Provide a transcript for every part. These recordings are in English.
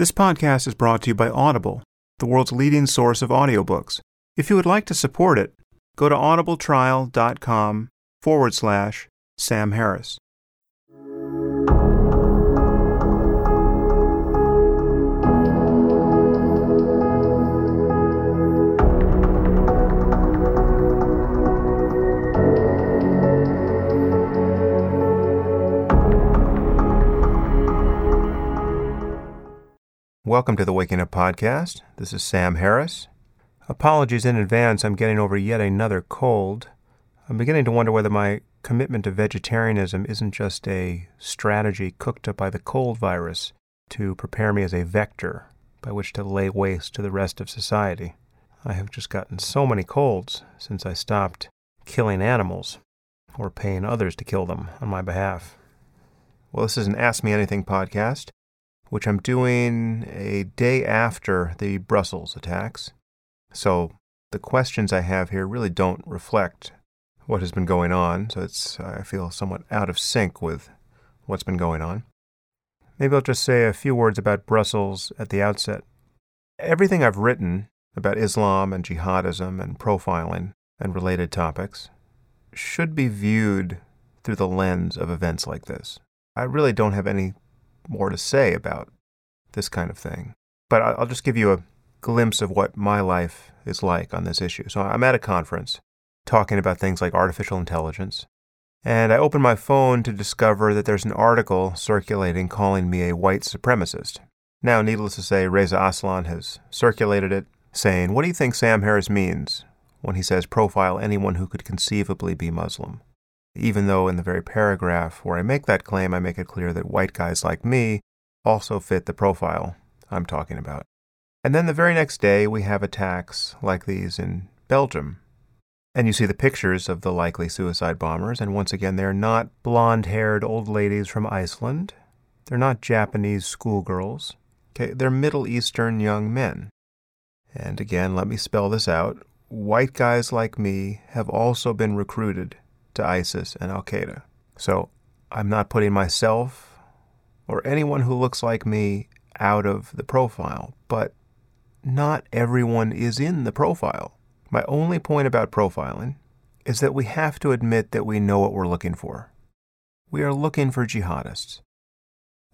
This podcast is brought to you by Audible, the world's leading source of audiobooks. If you would like to support it, go to audibletrial.com forward slash Sam Harris. Welcome to the Waking Up Podcast. This is Sam Harris. Apologies in advance, I'm getting over yet another cold. I'm beginning to wonder whether my commitment to vegetarianism isn't just a strategy cooked up by the cold virus to prepare me as a vector by which to lay waste to the rest of society. I have just gotten so many colds since I stopped killing animals or paying others to kill them on my behalf. Well, this is an Ask Me Anything podcast which I'm doing a day after the Brussels attacks. So the questions I have here really don't reflect what has been going on. So it's I feel somewhat out of sync with what's been going on. Maybe I'll just say a few words about Brussels at the outset. Everything I've written about Islam and jihadism and profiling and related topics should be viewed through the lens of events like this. I really don't have any more to say about this kind of thing. But I'll just give you a glimpse of what my life is like on this issue. So I'm at a conference talking about things like artificial intelligence. And I open my phone to discover that there's an article circulating calling me a white supremacist. Now, needless to say, Reza Aslan has circulated it, saying, What do you think Sam Harris means when he says profile anyone who could conceivably be Muslim? Even though in the very paragraph where I make that claim, I make it clear that white guys like me also fit the profile I'm talking about. And then the very next day, we have attacks like these in Belgium. And you see the pictures of the likely suicide bombers, and once again, they're not blonde haired old ladies from Iceland. They're not Japanese schoolgirls. Okay, they're Middle Eastern young men. And again, let me spell this out. White guys like me have also been recruited to ISIS and Al Qaeda. So I'm not putting myself or anyone who looks like me out of the profile, but not everyone is in the profile. My only point about profiling is that we have to admit that we know what we're looking for. We are looking for jihadists.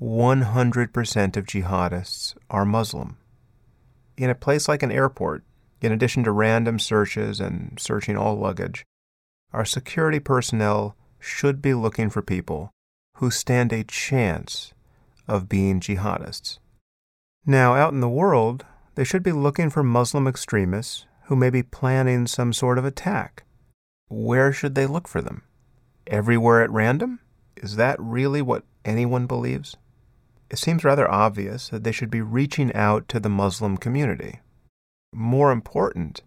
100% of jihadists are Muslim. In a place like an airport, in addition to random searches and searching all luggage, our security personnel should be looking for people who stand a chance of being jihadists. Now, out in the world, they should be looking for Muslim extremists who may be planning some sort of attack. Where should they look for them? Everywhere at random? Is that really what anyone believes? It seems rather obvious that they should be reaching out to the Muslim community. More important,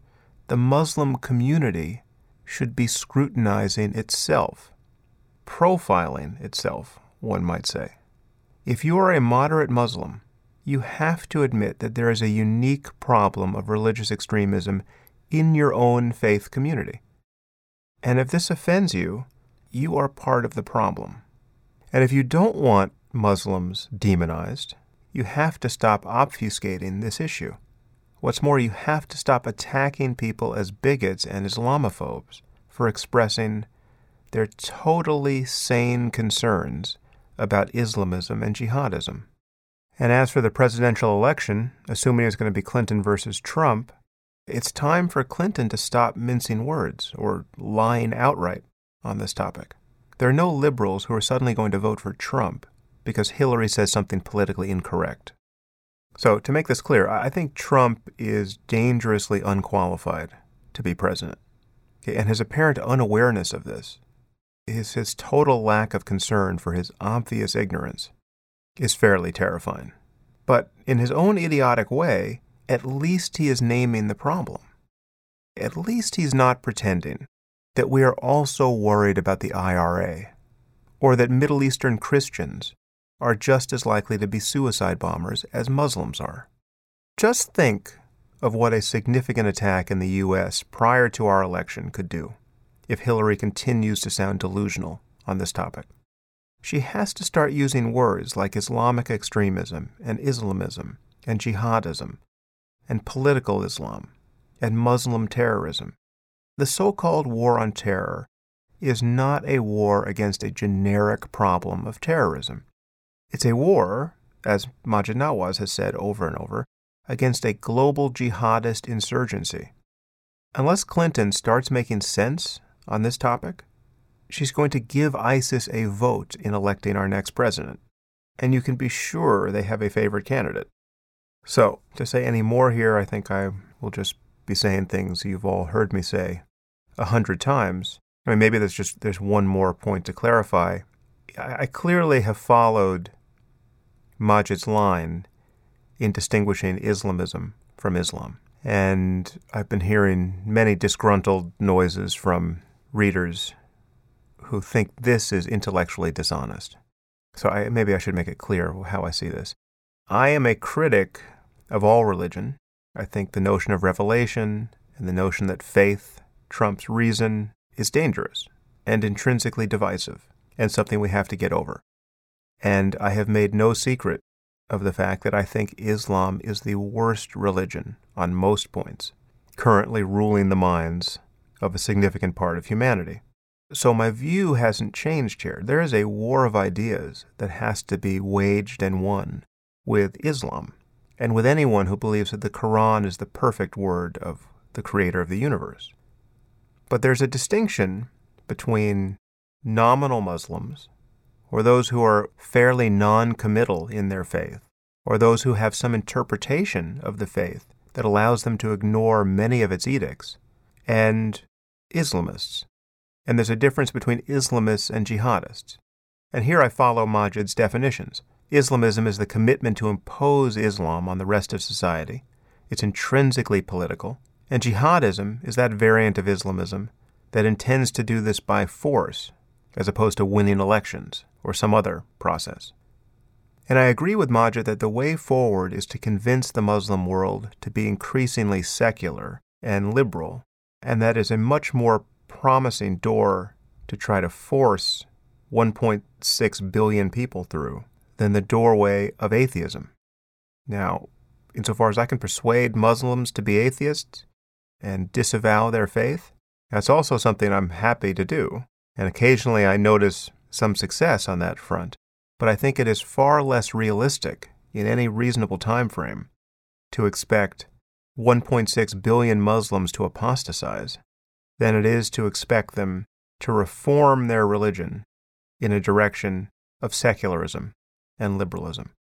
the Muslim community should be scrutinizing itself, profiling itself, one might say. If you are a moderate Muslim, you have to admit that there is a unique problem of religious extremism in your own faith community. And if this offends you, you are part of the problem. And if you don't want Muslims demonized, you have to stop obfuscating this issue. What's more, you have to stop attacking people as bigots and Islamophobes for expressing their totally sane concerns about Islamism and jihadism. And as for the presidential election, assuming it's going to be Clinton versus Trump, it's time for Clinton to stop mincing words or lying outright on this topic. There are no liberals who are suddenly going to vote for Trump because Hillary says something politically incorrect. So, to make this clear, I think Trump is dangerously unqualified to be president. Okay, and his apparent unawareness of this, his, his total lack of concern for his obvious ignorance, is fairly terrifying. But in his own idiotic way, at least he is naming the problem. At least he's not pretending that we are also worried about the IRA, or that Middle Eastern Christians are just as likely to be suicide bombers as Muslims are. Just think of what a significant attack in the U.S. prior to our election could do if Hillary continues to sound delusional on this topic. She has to start using words like Islamic extremism and Islamism and jihadism and political Islam and Muslim terrorism. The so called war on terror is not a war against a generic problem of terrorism. It's a war, as Maajid Nawaz has said over and over, against a global jihadist insurgency. Unless Clinton starts making sense on this topic, she's going to give ISIS a vote in electing our next president. And you can be sure they have a favorite candidate. So, to say any more here, I think I will just be saying things you've all heard me say a hundred times. I mean, maybe there's just there's one more point to clarify. I, I clearly have followed Maajid's line in distinguishing Islamism from Islam. And I've been hearing many disgruntled noises from readers who think this is intellectually dishonest. So I, maybe I should make it clear how I see this. I am a critic of all religion. I think the notion of revelation and the notion that faith trumps reason is dangerous and intrinsically divisive and something we have to get over. And I have made no secret of the fact that I think Islam is the worst religion on most points, currently ruling the minds of a significant part of humanity. So my view hasn't changed here. There is a war of ideas that has to be waged and won with Islam and with anyone who believes that the Quran is the perfect word of the creator of the universe. But there's a distinction between nominal Muslims or those who are fairly non committal in their faith, or those who have some interpretation of the faith that allows them to ignore many of its edicts, and Islamists. And there's a difference between Islamists and jihadists. And here I follow Maajid's definitions. Islamism is the commitment to impose Islam on the rest of society. It's intrinsically political. And jihadism is that variant of Islamism that intends to do this by force, as opposed to winning elections or some other process. And I agree with Maajid that the way forward is to convince the Muslim world to be increasingly secular and liberal, and that is a much more promising door to try to force 1.6 billion people through than the doorway of atheism. Now, insofar as I can persuade Muslims to be atheists and disavow their faith, that's also something I'm happy to do. And occasionally I notice some success on that front, but I think it is far less realistic in any reasonable time frame to expect 1.6 billion Muslims to apostatize than it is to expect them to reform their religion in a direction of secularism and liberalism.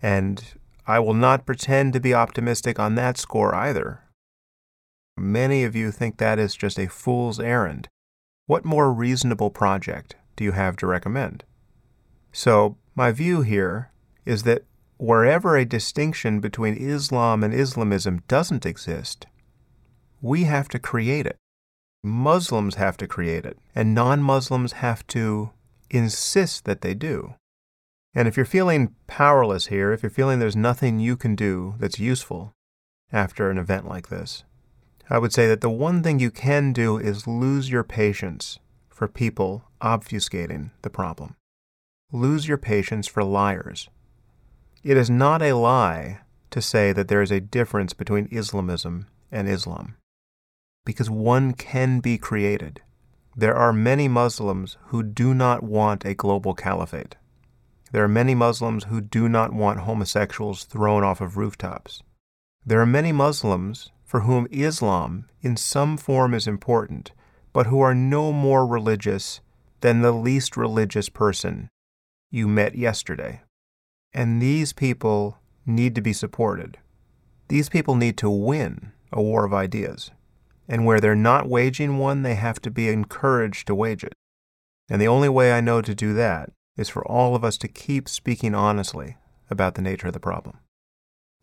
And I will not pretend to be optimistic on that score either. Many of you think that is just a fool's errand. What more reasonable project do you have to recommend? So, my view here is that wherever a distinction between Islam and Islamism doesn't exist, we have to create it. Muslims have to create it, and non Muslims have to insist that they do. And if you're feeling powerless here, if you're feeling there's nothing you can do that's useful after an event like this, I would say that the one thing you can do is lose your patience for people obfuscating the problem. Lose your patience for liars. It is not a lie to say that there is a difference between Islamism and Islam, because one can be created. There are many Muslims who do not want a global caliphate. There are many Muslims who do not want homosexuals thrown off of rooftops. There are many Muslims for whom Islam in some form is important, but who are no more religious than the least religious person you met yesterday. And these people need to be supported. These people need to win a war of ideas. And where they're not waging one, they have to be encouraged to wage it. And the only way I know to do that is for all of us to keep speaking honestly about the nature of the problem.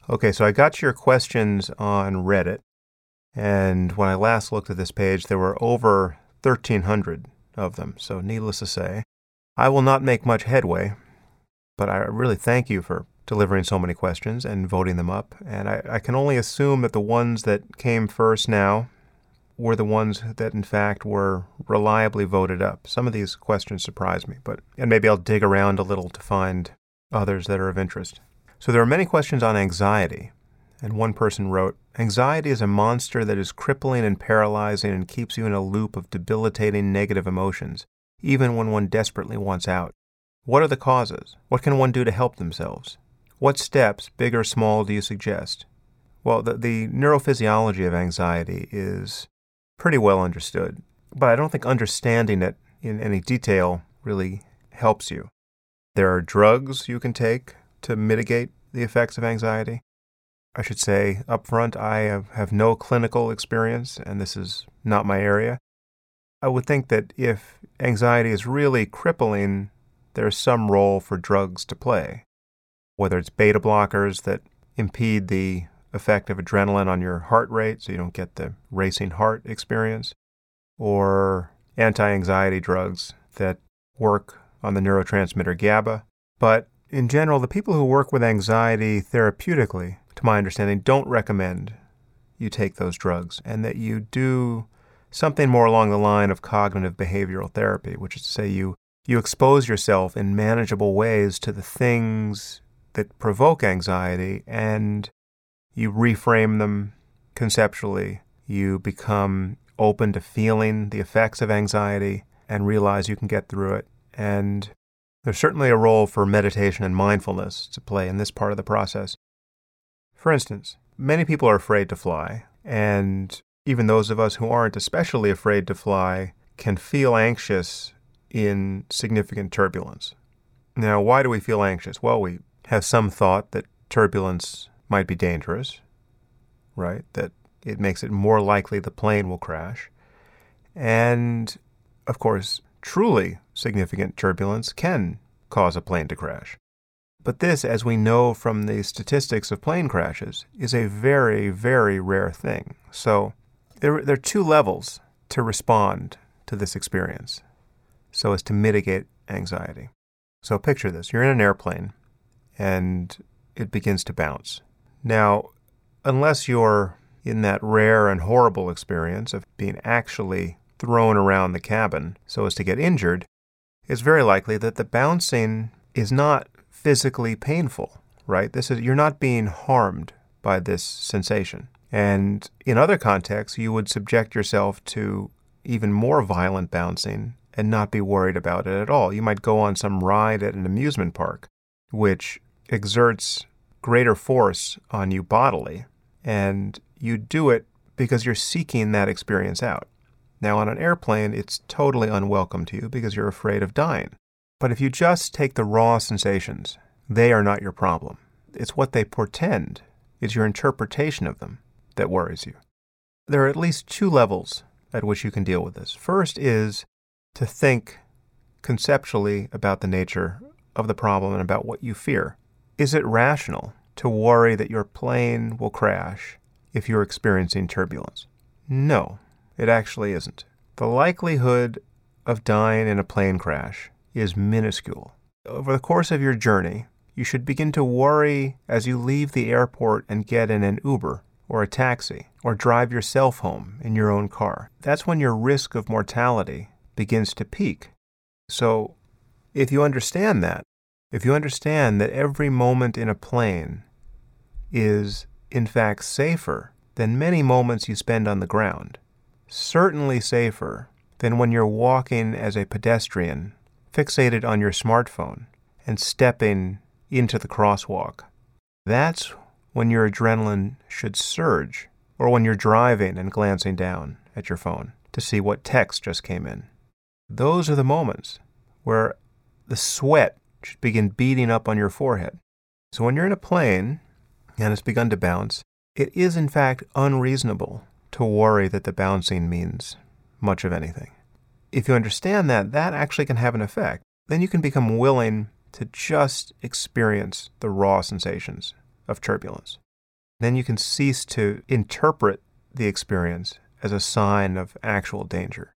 Okay, so I got your questions on Reddit. And when I last looked at this page, there were over 1,300 of them. So, needless to say, I will not make much headway, but I really thank you for delivering so many questions and voting them up. And I, I, can only assume that the ones that came first now were the ones that, in fact, were reliably voted up. Some of these questions surprised me, but and maybe I'll dig around a little to find others that are of interest. So there are many questions on anxiety. And one person wrote Anxiety is a monster that is crippling and paralyzing and keeps you in a loop of debilitating negative emotions, even when one desperately wants out. What are the causes? What can one do to help themselves? What steps, big or small, do you suggest? Well, the, the neurophysiology of anxiety is pretty well understood, but I don't think understanding it in any detail really helps you. There are drugs you can take to mitigate the effects of anxiety. I should say up front, I have, no clinical experience, and this is not my area. I would think that if anxiety is really crippling, there's some role for drugs to play. Whether it's beta blockers that impede the effect of adrenaline on your heart rate so you don't get the racing heart experience, or anti anxiety drugs that work on the neurotransmitter GABA. But in general, the people who work with anxiety therapeutically, to my understanding, don't recommend you take those drugs and that you do something more along the line of cognitive behavioral therapy, which is to say you you expose yourself in manageable ways to the things that provoke anxiety and you reframe them conceptually. You become open to feeling the effects of anxiety and realize you can get through it. And there's certainly a role for meditation and mindfulness to play in this part of the process. For instance, many people are afraid to fly, and even those of us who aren't especially afraid to fly can feel anxious in significant turbulence. Now, why do we feel anxious? Well, we have some thought that turbulence might be dangerous, right? That it makes it more likely the plane will crash. And of course, truly significant turbulence can cause a plane to crash. But this, as we know from the statistics of plane crashes, is a very, very rare thing. So there, there are two levels to respond to this experience so as to mitigate anxiety. So picture this you're in an airplane and it begins to bounce. Now, unless you're in that rare and horrible experience of being actually thrown around the cabin so as to get injured, it's very likely that the bouncing is not physically painful, right? This is you're not being harmed by this sensation. And in other contexts, you would subject yourself to even more violent bouncing and not be worried about it at all. You might go on some ride at an amusement park, which exerts greater force on you bodily, and you do it because you're seeking that experience out. Now, on an airplane, it's totally unwelcome to you because you're afraid of dying. But if you just take the raw sensations, they are not your problem. It's what they portend, it's your interpretation of them that worries you. There are at least two levels at which you can deal with this. First is to think conceptually about the nature of the problem and about what you fear. Is it rational to worry that your plane will crash if you're experiencing turbulence? No, it actually isn't. The likelihood of dying in a plane crash is minuscule. Over the course of your journey, you should begin to worry as you leave the airport and get in an Uber or a taxi or drive yourself home in your own car. That's when your risk of mortality begins to peak. So, if you understand that, if you understand that every moment in a plane is, in fact, safer than many moments you spend on the ground, certainly safer than when you're walking as a pedestrian, fixated on your smartphone, and stepping into the crosswalk. That's when your adrenaline should surge, or when you're driving and glancing down at your phone to see what text just came in. Those are the moments where the sweat should begin beating up on your forehead. So when you're in a plane and it's begun to bounce, it is in fact unreasonable to worry that the bouncing means much of anything. If you understand that, that actually can have an effect. Then you can become willing to just experience the raw sensations of turbulence. Then you can cease to interpret the experience as a sign of actual danger.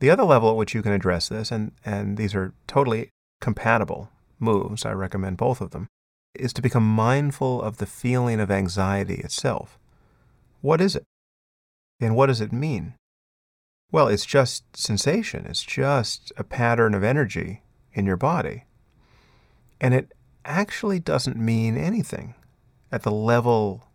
The other level at which you can address this, and, and these are totally compatible moves, I recommend both of them, is to become mindful of the feeling of anxiety itself. What is it? And what does it mean? Well, it's just sensation, it's just a pattern of energy in your body. And it actually doesn't mean anything at the level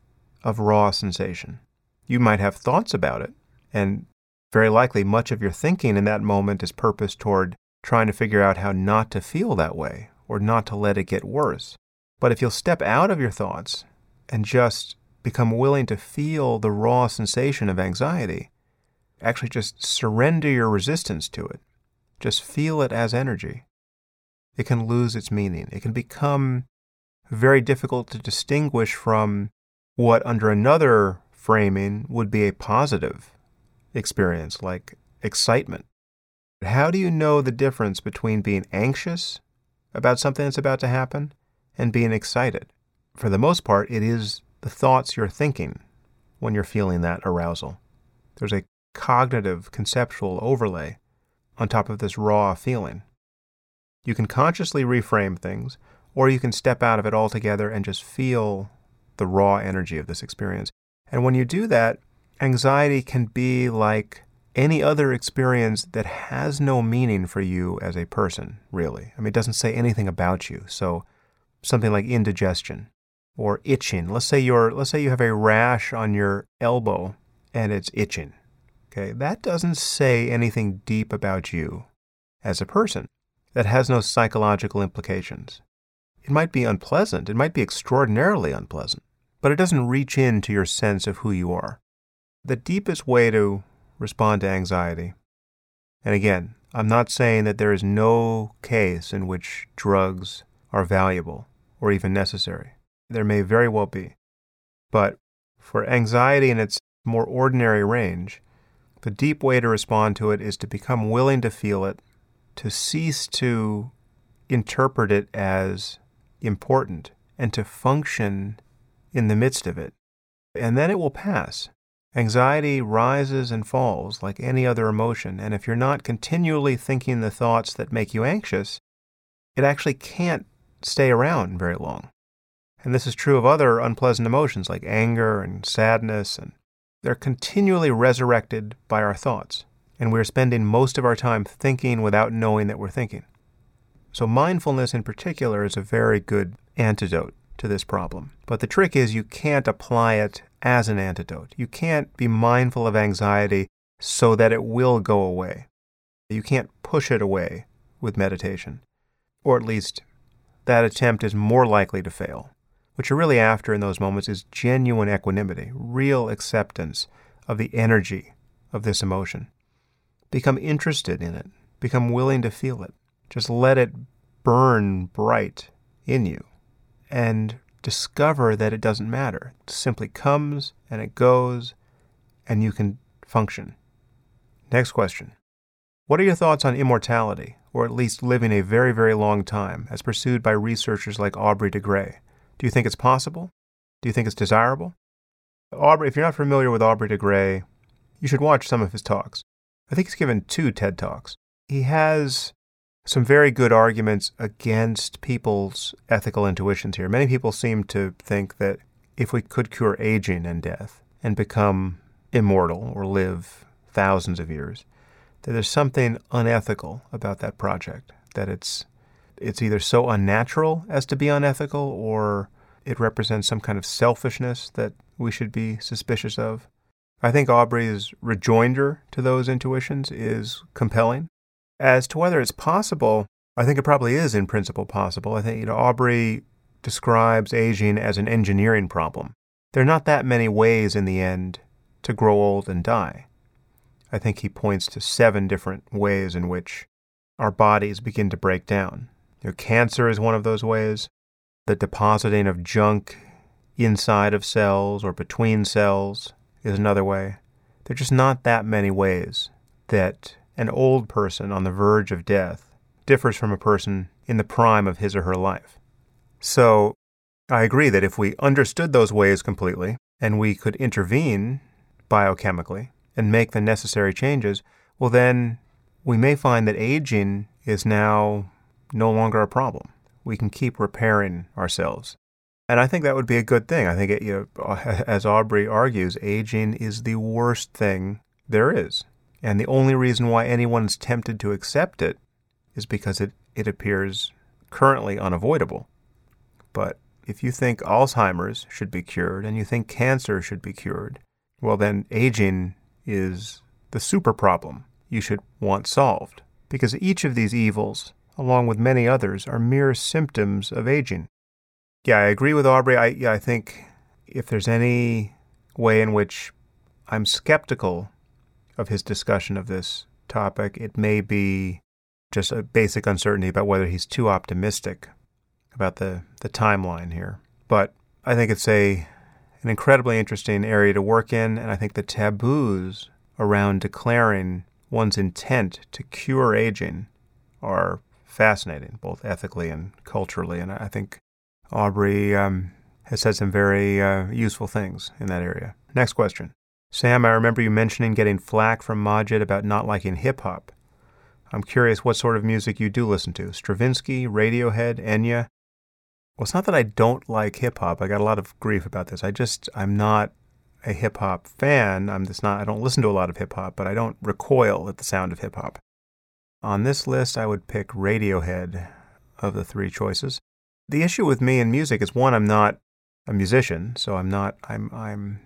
of raw sensation. You might have thoughts about it, and very likely much of your thinking in that moment is purposed toward trying to figure out how not to feel that way or not to let it get worse. But if you'll step out of your thoughts and just become willing to feel the raw sensation of anxiety, actually just surrender your resistance to it, just feel it as energy, it can lose its meaning. It can become very difficult to distinguish from what, under another framing, would be a positive experience, like excitement. How do you know the difference between being anxious about something that's about to happen and being excited? For the most part, it is the thoughts you're thinking when you're feeling that arousal. There's a cognitive, conceptual overlay on top of this raw feeling. You can consciously reframe things, or you can step out of it altogether and just feel the raw energy of this experience. And when you do that, anxiety can be like any other experience that has no meaning for you as a person, really. I mean, it doesn't say anything about you. So, something like indigestion or itching. Let's say you're let's say you have a rash on your elbow and it's itching. Okay? That doesn't say anything deep about you as a person. That has no psychological implications. It might be unpleasant, it might be extraordinarily unpleasant, but it doesn't reach into your sense of who you are. The deepest way to respond to anxiety, and again, I'm not saying that there is no case in which drugs are valuable or even necessary. There may very well be. But for anxiety in its more ordinary range, the deep way to respond to it is to become willing to feel it, to cease to interpret it as important, and to function in the midst of it. And then it will pass. Anxiety rises and falls like any other emotion, and if you're not continually thinking the thoughts that make you anxious, it actually can't stay around very long. And this is true of other unpleasant emotions like anger and sadness, and they're continually resurrected by our thoughts, and we're spending most of our time thinking without knowing that we're thinking. So, mindfulness in particular is a very good antidote to this problem. But the trick is you can't apply it as an antidote. You can't be mindful of anxiety so that it will go away. You can't push it away with meditation. Or at least that attempt is more likely to fail. What you're really after in those moments is genuine equanimity, real acceptance of the energy of this emotion. Become interested in it, become willing to feel it. Just let it burn bright in you and discover that it doesn't matter. It simply comes and it goes, and you can function. Next question What are your thoughts on immortality, or at least living a very, very long time, as pursued by researchers like Aubrey de Grey? Do you think it's possible? Do you think it's desirable? Aubrey, if you're not familiar with Aubrey de Grey, you should watch some of his talks. I think he's given two TED Talks. He has some very good arguments against people's ethical intuitions here. Many people seem to think that if we could cure aging and death and become immortal or live thousands of years, that there's something unethical about that project, that it's it's either so unnatural as to be unethical or it represents some kind of selfishness that we should be suspicious of. I think Aubrey's rejoinder to those intuitions is compelling. As to whether it's possible, I think it probably is in principle possible. I think you know, Aubrey describes aging as an engineering problem. There are not that many ways in the end to grow old and die. I think he points to seven different ways in which our bodies begin to break down. You know, cancer is one of those ways. The depositing of junk inside of cells or between cells is another way. There are just not that many ways that an old person on the verge of death differs from a person in the prime of his or her life. So I agree that if we understood those ways completely and we could intervene biochemically and make the necessary changes, well, then we may find that aging is now no longer a problem. We can keep repairing ourselves. And I think that would be a good thing. I think, it, you know, as Aubrey argues, aging is the worst thing there is. And the only reason why anyone's tempted to accept it is because it, it appears currently unavoidable. but if you think Alzheimer's should be cured and you think cancer should be cured, well, then aging is the super problem you should want solved. Because each of these evils, along with many others, are mere symptoms of aging. Yeah, I agree with Aubrey. I, yeah, I think if there's any way in which I'm skeptical of his discussion of this topic, it may be just a basic uncertainty about whether he's too optimistic about the, the timeline here. But I think it's a an incredibly interesting area to work in, and I think the taboos around declaring one's intent to cure aging are fascinating, both ethically and culturally. And I think Aubrey um, has said some very uh, useful things in that area. Next question. Sam, I remember you mentioning getting flack from Maajid about not liking hip hop. I'm curious what sort of music you do listen to Stravinsky, Radiohead, Enya. Well, it's not that I don't like hip hop. I got a lot of grief about this. I just, I'm not a hip hop fan. I'm just not, I don't listen to a lot of hip hop, but I don't recoil at the sound of hip hop. On this list, I would pick Radiohead of the three choices. The issue with me in music is one, I'm not a musician, so I'm not, I'm, I'm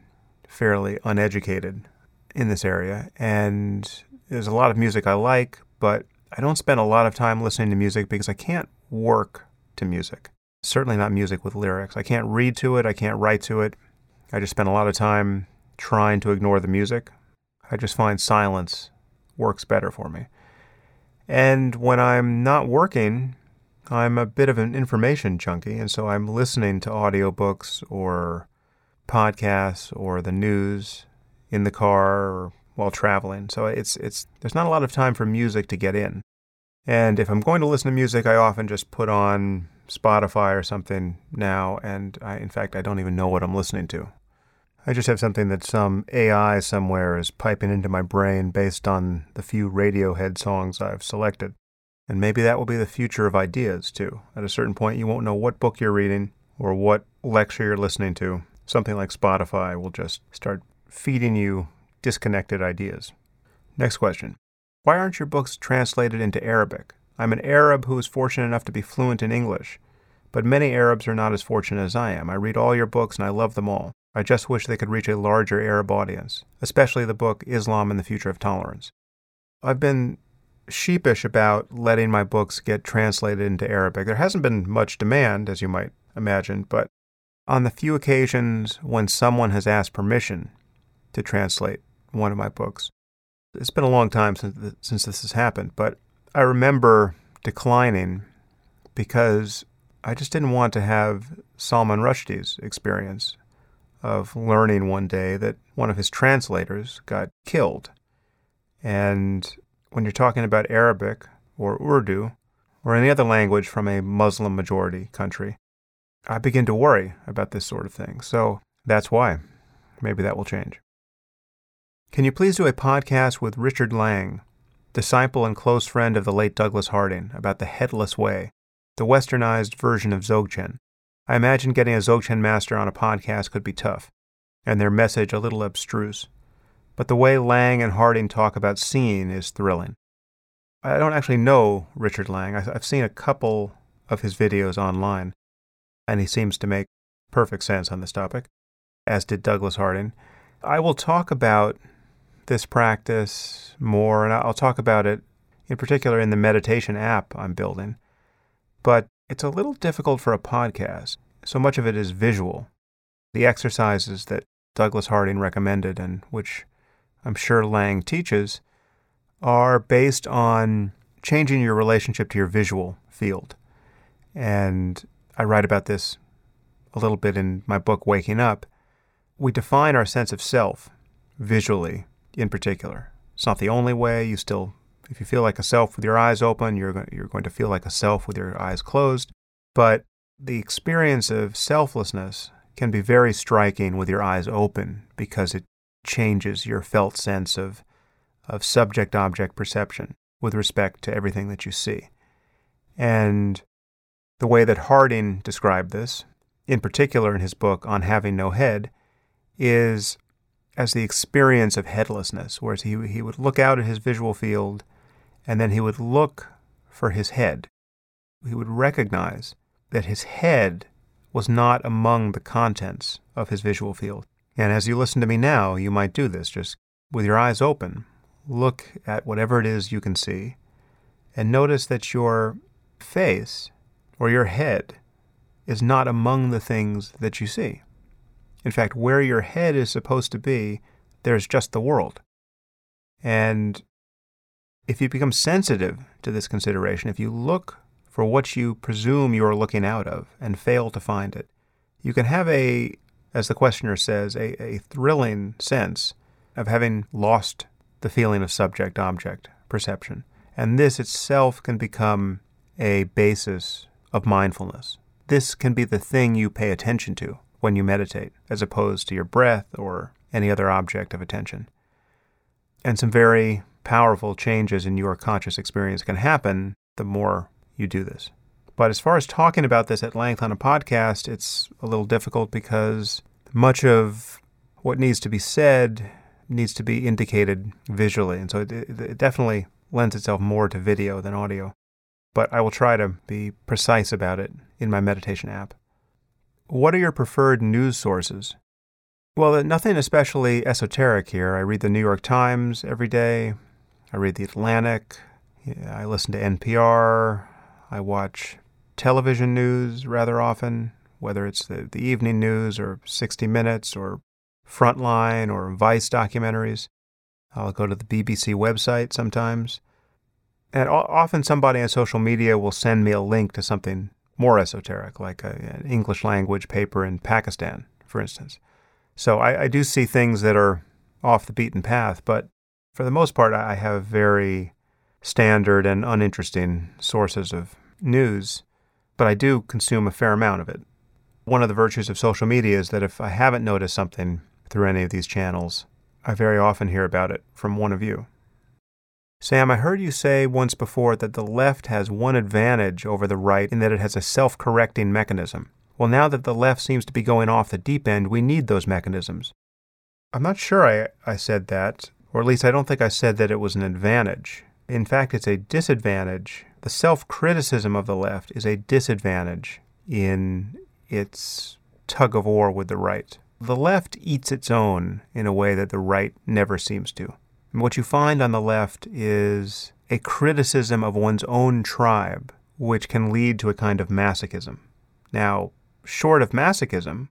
fairly uneducated in this area. And there's a lot of music I like, but I don't spend a lot of time listening to music because I can't work to music. Certainly not music with lyrics. I can't read to it, I can't write to it. I just spend a lot of time trying to ignore the music. I just find silence works better for me. And when I'm not working, I'm a bit of an information junkie, and so I'm listening to audiobooks or podcasts or the news in the car or while traveling. So it's it's there's not a lot of time for music to get in. And if I'm going to listen to music, I often just put on Spotify or something now, and I, in fact, I don't even know what I'm listening to. I just have something that some AI somewhere is piping into my brain based on the few Radiohead songs I've selected. And maybe that will be the future of ideas, too. At a certain point, you won't know what book you're reading or what lecture you're listening to. Something like Spotify will just start feeding you disconnected ideas. Next question Why aren't your books translated into Arabic? I'm an Arab who is fortunate enough to be fluent in English, but many Arabs are not as fortunate as I am. I read all your books and I love them all. I just wish they could reach a larger Arab audience, especially the book Islam and the Future of Tolerance. I've been sheepish about letting my books get translated into Arabic. There hasn't been much demand, as you might imagine, but on the few occasions when someone has asked permission to translate one of my books, it's been a long time since, this has happened, but I remember declining because I just didn't want to have Salman Rushdie's experience of learning one day that one of his translators got killed. And when you're talking about Arabic or Urdu or any other language from a Muslim majority country, I begin to worry about this sort of thing. So that's why. Maybe that will change. Can you please do a podcast with Richard Lang, disciple and close friend of the late Douglas Harding, about the headless way, the westernized version of Dzogchen? I imagine getting a Dzogchen master on a podcast could be tough, and their message a little abstruse. But the way Lang and Harding talk about seeing is thrilling. I don't actually know Richard Lang. I've seen a couple of his videos online, and he seems to make perfect sense on this topic, as did Douglas Harding. I will talk about this practice more, and I'll talk about it in particular in the meditation app I'm building. But it's a little difficult for a podcast. So much of it is visual. The exercises that Douglas Harding recommended and which I'm sure Lang teaches are based on changing your relationship to your visual field. And I write about this a little bit in my book, Waking Up. We define our sense of self visually, in particular. It's not the only way. You still if you feel like a self with your eyes open, you're going, you're going to feel like a self with your eyes closed. But the experience of selflessness can be very striking with your eyes open because it changes your felt sense of, of subject object perception with respect to everything that you see. And the way that Harding described this, in particular in his book On Having No Head, is as the experience of headlessness, whereas he, he would look out at his visual field and then he would look for his head. He would recognize that his head was not among the contents of his visual field. And as you listen to me now, you might do this just with your eyes open. Look at whatever it is you can see and notice that your face or your head is not among the things that you see. In fact, where your head is supposed to be, there's just the world. And if you become sensitive to this consideration, if you look for what you presume you are looking out of and fail to find it, you can have a, as the questioner says, a, a thrilling sense of having lost the feeling of subject object perception. And this itself can become a basis of mindfulness. This can be the thing you pay attention to when you meditate, as opposed to your breath or any other object of attention. And some very powerful changes in your conscious experience can happen the more you do this. But as far as talking about this at length on a podcast, it's a little difficult because much of what needs to be said needs to be indicated visually. And so it, it definitely lends itself more to video than audio. But I will try to be precise about it in my meditation app. What are your preferred news sources? Well, nothing especially esoteric here. I read the New York Times every day. I read The Atlantic. I listen to NPR. I watch television news rather often, whether it's the, the evening news or 60 Minutes or Frontline or Vice documentaries. I'll go to the BBC website sometimes. And often somebody on social media will send me a link to something more esoteric, like a, an English language paper in Pakistan, for instance. So I, I do see things that are off the beaten path, but for the most part, I have very standard and uninteresting sources of news, but I do consume a fair amount of it. One of the virtues of social media is that if I haven't noticed something through any of these channels, I very often hear about it from one of you. Sam, I heard you say once before that the left has one advantage over the right in that it has a self correcting mechanism. Well, now that the left seems to be going off the deep end, we need those mechanisms. I'm not sure I, I said that or at least I don't think I said that it was an advantage. In fact, it's a disadvantage. The self criticism of the left is a disadvantage in its tug of war with the right. The left eats its own in a way that the right never seems to. And what you find on the left is a criticism of one's own tribe, which can lead to a kind of masochism. Now, short of masochism,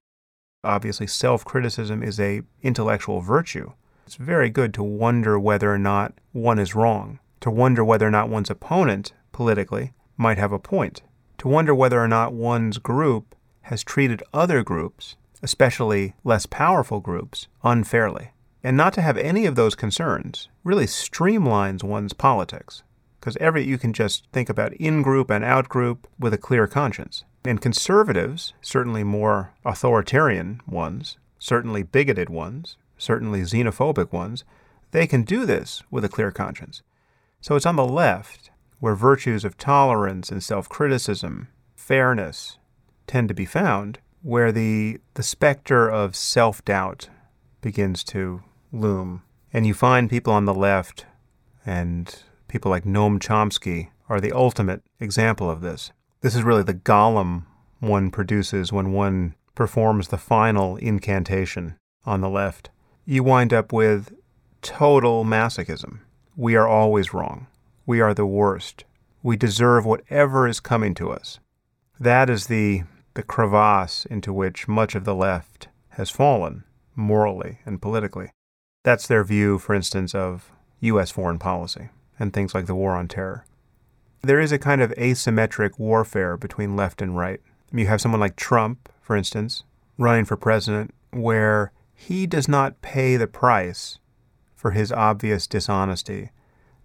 obviously self criticism is a intellectual virtue. It's very good to wonder whether or not one is wrong, to wonder whether or not one's opponent, politically, might have a point, to wonder whether or not one's group has treated other groups, especially less powerful groups, unfairly. And not to have any of those concerns really streamlines one's politics, because every you can just think about in-group and out-group with a clear conscience. And conservatives, certainly more authoritarian ones, certainly bigoted ones, certainly xenophobic ones, they can do this with a clear conscience. So it's on the left where virtues of tolerance and self criticism, fairness tend to be found, where the, the specter of self doubt begins to loom. And you find people on the left, and people like Noam Chomsky are the ultimate example of this. This is really the golem one produces when one performs the final incantation on the left you wind up with total masochism. We are always wrong. We are the worst. We deserve whatever is coming to us. That is the, the crevasse into which much of the left has fallen, morally and politically. That's their view, for instance, of U.S. foreign policy and things like the war on terror. There is a kind of asymmetric warfare between left and right. You have someone like Trump, for instance, running for president, where he does not pay the price for his obvious dishonesty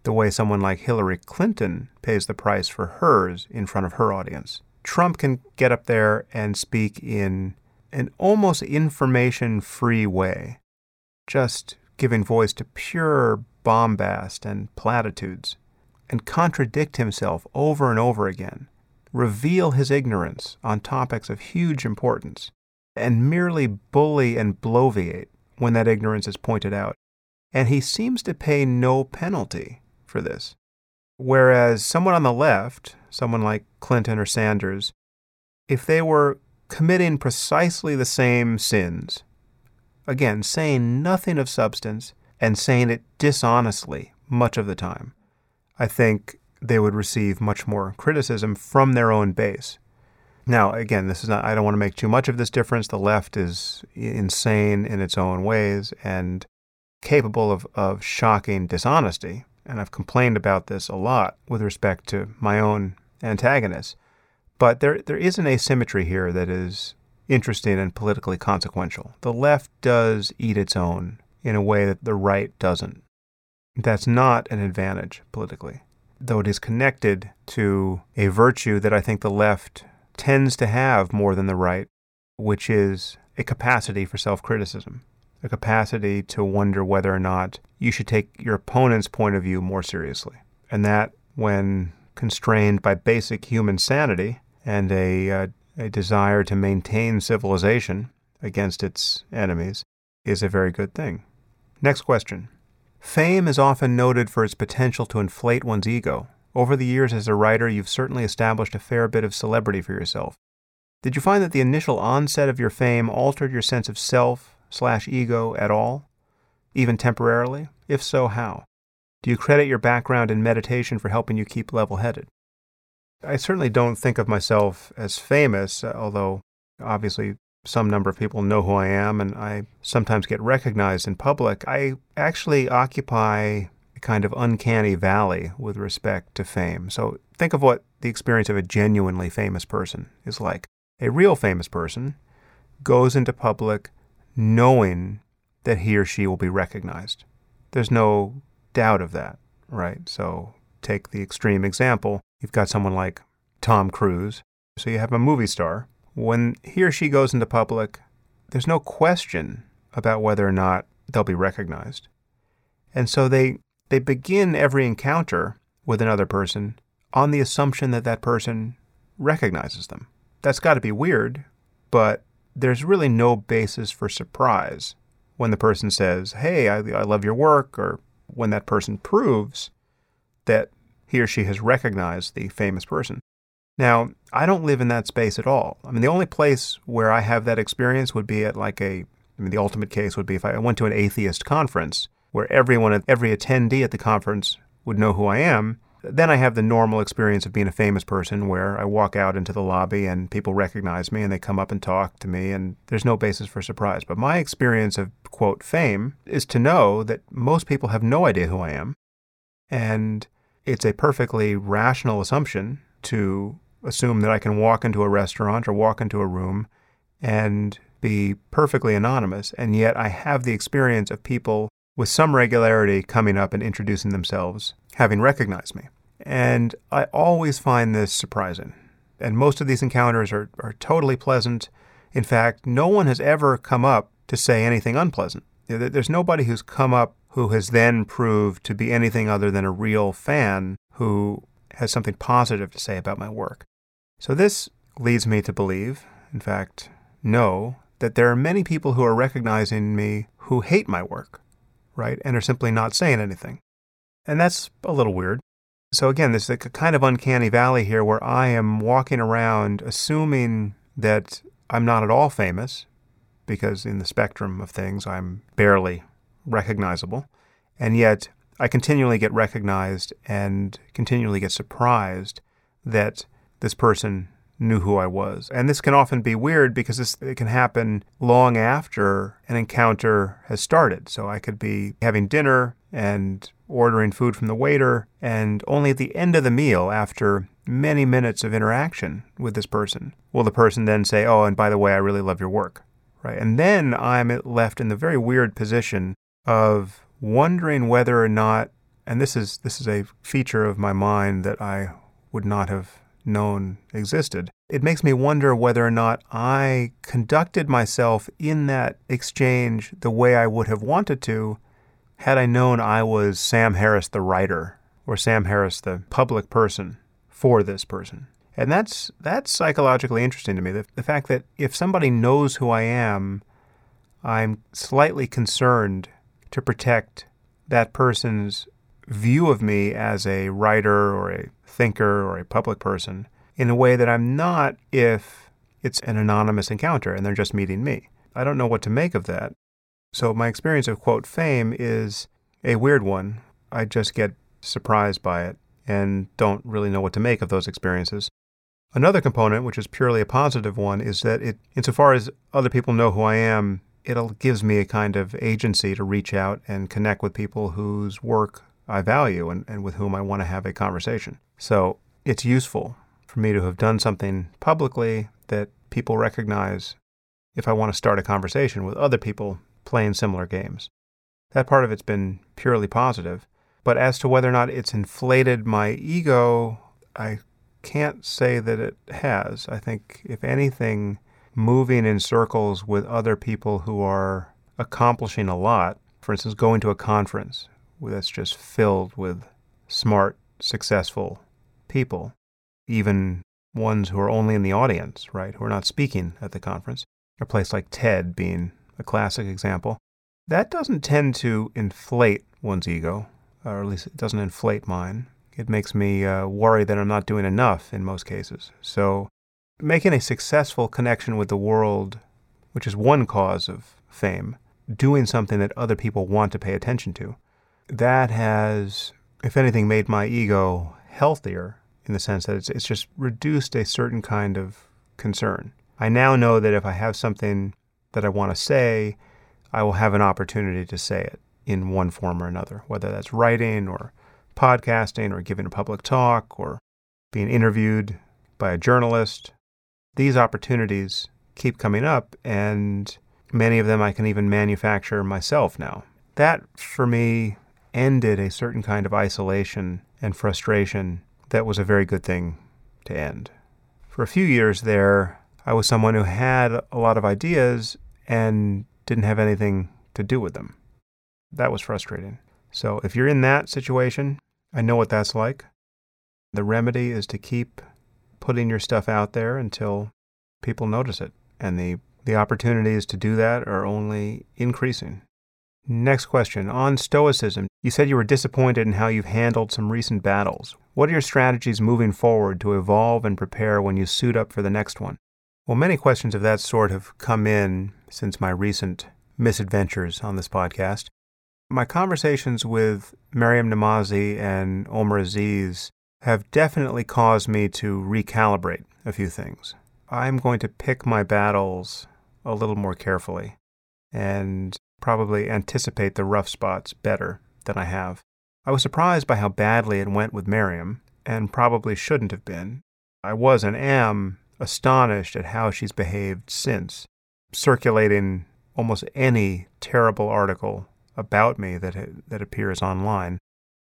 the way someone like Hillary Clinton pays the price for hers in front of her audience. Trump can get up there and speak in an almost information free way, just giving voice to pure bombast and platitudes, and contradict himself over and over again, reveal his ignorance on topics of huge importance, and merely bully and bloviate when that ignorance is pointed out. And he seems to pay no penalty for this. Whereas someone on the left, someone like Clinton or Sanders, if they were committing precisely the same sins. Again, saying nothing of substance and saying it dishonestly much of the time. I think they would receive much more criticism from their own base. Now, again, this is not, I don't want to make too much of this difference. The left is insane in its own ways and capable of, of shocking dishonesty. And I've complained about this a lot with respect to my own antagonists. But there, there is an asymmetry here that is interesting and politically consequential. The left does eat its own in a way that the right doesn't. That's not an advantage politically, though it is connected to a virtue that I think the left tends to have more than the right, which is a capacity for self criticism, a capacity to wonder whether or not you should take your opponent's point of view more seriously. And that, when constrained by basic human sanity and a, uh, a desire to maintain civilization against its enemies, is a very good thing. Next question. Fame is often noted for its potential to inflate one's ego. Over the years as a writer, you've certainly established a fair bit of celebrity for yourself. Did you find that the initial onset of your fame altered your sense of self slash ego at all? Even temporarily? If so, how? Do you credit your background in meditation for helping you keep level headed? I certainly don't think of myself as famous, although obviously some number of people know who I am and I sometimes get recognized in public. I actually occupy kind of uncanny valley with respect to fame. So think of what the experience of a genuinely famous person is like. A real famous person goes into public knowing that he or she will be recognized. There's no doubt of that, right? So take the extreme example. You've got someone like Tom Cruise. So you have a movie star. When he or she goes into public, there's no question about whether or not they'll be recognized. And so they they begin every encounter with another person on the assumption that that person recognizes them. That's got to be weird, but there's really no basis for surprise when the person says, Hey, I, I love your work, or when that person proves that he or she has recognized the famous person. Now, I don't live in that space at all. I mean, the only place where I have that experience would be at like a, I mean, the ultimate case would be if I went to an atheist conference where everyone, every attendee at the conference would know who I am. Then I have the normal experience of being a famous person where I walk out into the lobby and people recognize me and they come up and talk to me and there's no basis for surprise. But my experience of, quote, fame is to know that most people have no idea who I am. And it's a perfectly rational assumption to assume that I can walk into a restaurant or walk into a room and be perfectly anonymous. And yet I have the experience of people with some regularity coming up and introducing themselves, having recognized me. And I always find this surprising. And most of these encounters are, are totally pleasant. In fact, no one has ever come up to say anything unpleasant. There's nobody who's come up who has then proved to be anything other than a real fan who has something positive to say about my work. So this leads me to believe, in fact, know, that there are many people who are recognizing me who hate my work right? And are simply not saying anything. And that's a little weird. So again, there's like a kind of uncanny valley here where I am walking around assuming that I'm not at all famous, because in the spectrum of things, I'm barely recognizable. And yet, I continually get recognized and continually get surprised that this person knew who I was. And this can often be weird because this, it can happen long after an encounter has started. So I could be having dinner and ordering food from the waiter, and only at the end of the meal, after many minutes of interaction with this person, will the person then say, Oh, and by the way, I really love your work. Right. And then I'm left in the very weird position of wondering whether or not, and this is this is a feature of my mind that I would not have known existed. It makes me wonder whether or not I conducted myself in that exchange the way I would have wanted to had I known I was Sam Harris, the writer, or Sam Harris, the public person for this person. And that's that's psychologically interesting to me. The, the fact that if somebody knows who I am, I'm slightly concerned to protect that person's view of me as a writer or a thinker or a public person in a way that I'm not if it's an anonymous encounter and they're just meeting me. I don't know what to make of that. So my experience of quote fame is a weird one. I just get surprised by it and don't really know what to make of those experiences. Another component, which is purely a positive one, is that it, insofar as other people know who I am, it gives me a kind of agency to reach out and connect with people whose work I value and, and with whom I want to have a conversation. So it's useful for me to have done something publicly that people recognize if I want to start a conversation with other people playing similar games. That part of it's been purely positive. But as to whether or not it's inflated my ego, I can't say that it has. I think, if anything, moving in circles with other people who are accomplishing a lot, for instance, going to a conference that's just filled with smart, successful people, even ones who are only in the audience, right, who are not speaking at the conference, a place like TED being a classic example, that doesn't tend to inflate one's ego, or at least it doesn't inflate mine. It makes me uh, worry that I'm not doing enough in most cases. So, making a successful connection with the world, which is one cause of fame, doing something that other people want to pay attention to, that has, if anything, made my ego healthier in the sense that it's, it's just reduced a certain kind of concern. I now know that if I have something that I want to say, I will have an opportunity to say it in one form or another, whether that's writing or podcasting or giving a public talk or being interviewed by a journalist. These opportunities keep coming up, and many of them I can even manufacture myself now. That, for me, ended a certain kind of isolation and frustration that was a very good thing to end. For a few years there, I was someone who had a lot of ideas and didn't have anything to do with them. That was frustrating. So if you're in that situation, I know what that's like. The remedy is to keep putting your stuff out there until people notice it. And the, the opportunities to do that are only increasing. Next question. On Stoicism, you said you were disappointed in how you've handled some recent battles. What are your strategies moving forward to evolve and prepare when you suit up for the next one? Well, many questions of that sort have come in since my recent misadventures on this podcast. My conversations with Maryam Namazie and Omer Aziz have definitely caused me to recalibrate a few things. I'm going to pick my battles a little more carefully and probably anticipate the rough spots better than I have. I was surprised by how badly it went with Maryam, and probably shouldn't have been. I was and am astonished at how she's behaved since, circulating almost any terrible article about me that that appears online.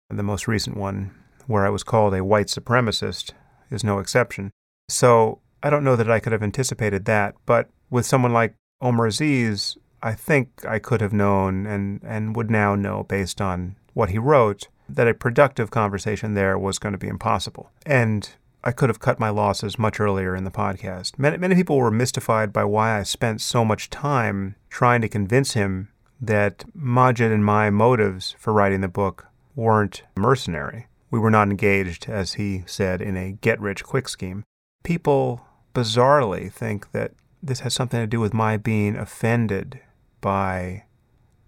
And the most recent one, where I was called a white supremacist, is no exception. So I don't know that I could have anticipated that, but with someone like Omer Aziz, I think I could have known and, and would now know based on what he wrote that a productive conversation there was going to be impossible. And I could have cut my losses much earlier in the podcast. Many, many people were mystified by why I spent so much time trying to convince him that Maajid and my motives for writing the book weren't mercenary. We were not engaged, as he said, in a get rich quick scheme. People bizarrely think that this has something to do with my being offended by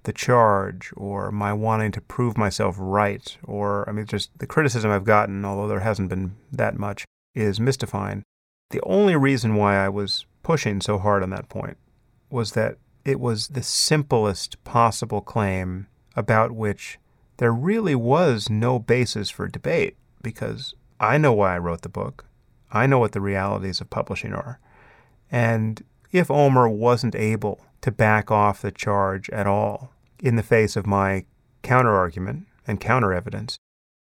the charge or my wanting to prove myself right or I mean just the criticism I've gotten although there hasn't been that much is mystifying. The only reason why I was pushing so hard on that point was that it was the simplest possible claim about which there really was no basis for debate because I know why I wrote the book. I know what the realities of publishing are. And if Omer wasn't able to back off the charge at all in the face of my counterargument and counter evidence,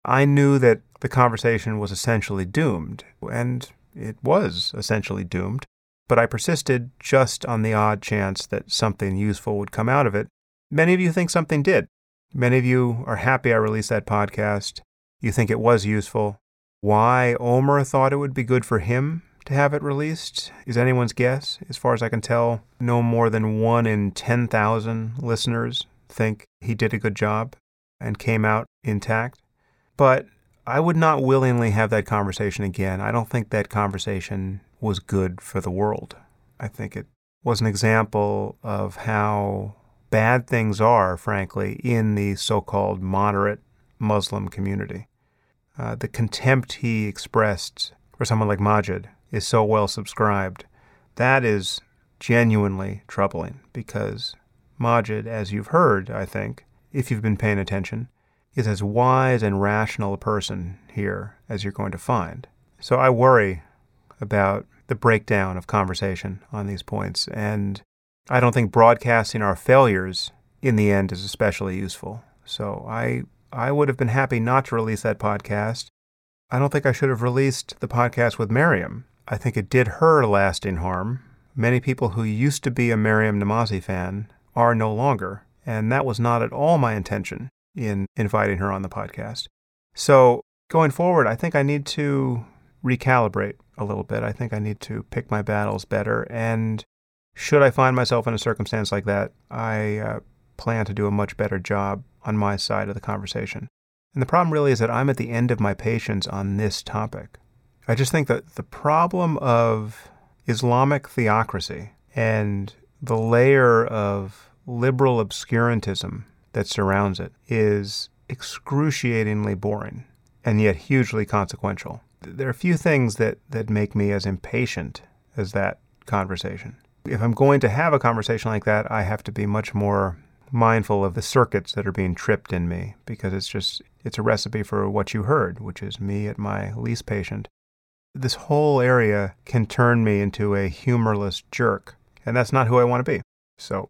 I knew that the conversation was essentially doomed. And it was essentially doomed but I persisted just on the odd chance that something useful would come out of it. Many of you think something did. Many of you are happy I released that podcast. You think it was useful. Why Omer thought it would be good for him to have it released is anyone's guess. As far as I can tell, no more than one in 10,000 listeners think he did a good job and came out intact. But I would not willingly have that conversation again. I don't think that conversation was good for the world. I think it was an example of how bad things are, frankly, in the so called moderate Muslim community. Uh, the contempt he expressed for someone like Maajid is so well subscribed. That is genuinely troubling because Maajid, as you've heard, I think, if you've been paying attention, is as wise and rational a person here as you're going to find. So I worry about the breakdown of conversation on these points, and I don't think broadcasting our failures in the end is especially useful. So I I would have been happy not to release that podcast. I don't think I should have released the podcast with Maryam. I think it did her lasting harm. Many people who used to be a Maryam Namazie fan are no longer, and that was not at all my intention in inviting her on the podcast. So, going forward, I think I need to recalibrate a little bit. I think I need to pick my battles better. And should I find myself in a circumstance like that, I uh, plan to do a much better job on my side of the conversation. And the problem really is that I'm at the end of my patience on this topic. I just think that the problem of Islamic theocracy and the layer of liberal obscurantism that surrounds it is excruciatingly boring and yet hugely consequential. There are a few things that, that make me as impatient as that conversation. If I'm going to have a conversation like that, I have to be much more mindful of the circuits that are being tripped in me because it's just it's a recipe for what you heard, which is me at my least patient. This whole area can turn me into a humorless jerk, and that's not who I want to be. So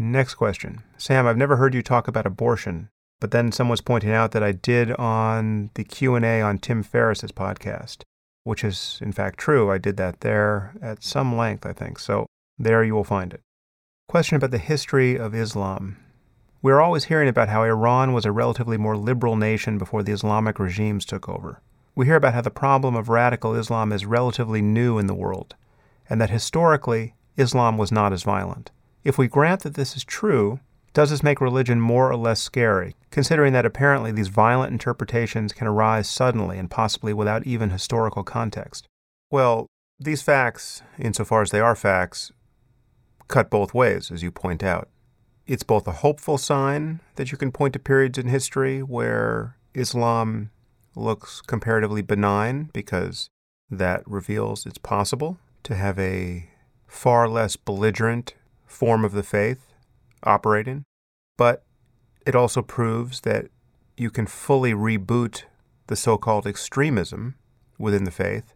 Next question. Sam, I've never heard you talk about abortion, but then someone's pointing out that I did on the Q&A on Tim Ferriss's podcast, which is in fact true. I did that there at some length, I think. So there you will find it. Question about the history of Islam. We're always hearing about how Iran was a relatively more liberal nation before the Islamic regimes took over. We hear about how the problem of radical Islam is relatively new in the world, and that historically, Islam was not as violent. If we grant that this is true, does this make religion more or less scary, considering that apparently these violent interpretations can arise suddenly and possibly without even historical context? Well, these facts, insofar as they are facts, cut both ways, as you point out. It's both a hopeful sign that you can point to periods in history where Islam looks comparatively benign because that reveals it's possible to have a far less belligerent form of the faith operating, but it also proves that you can fully reboot the so called extremism within the faith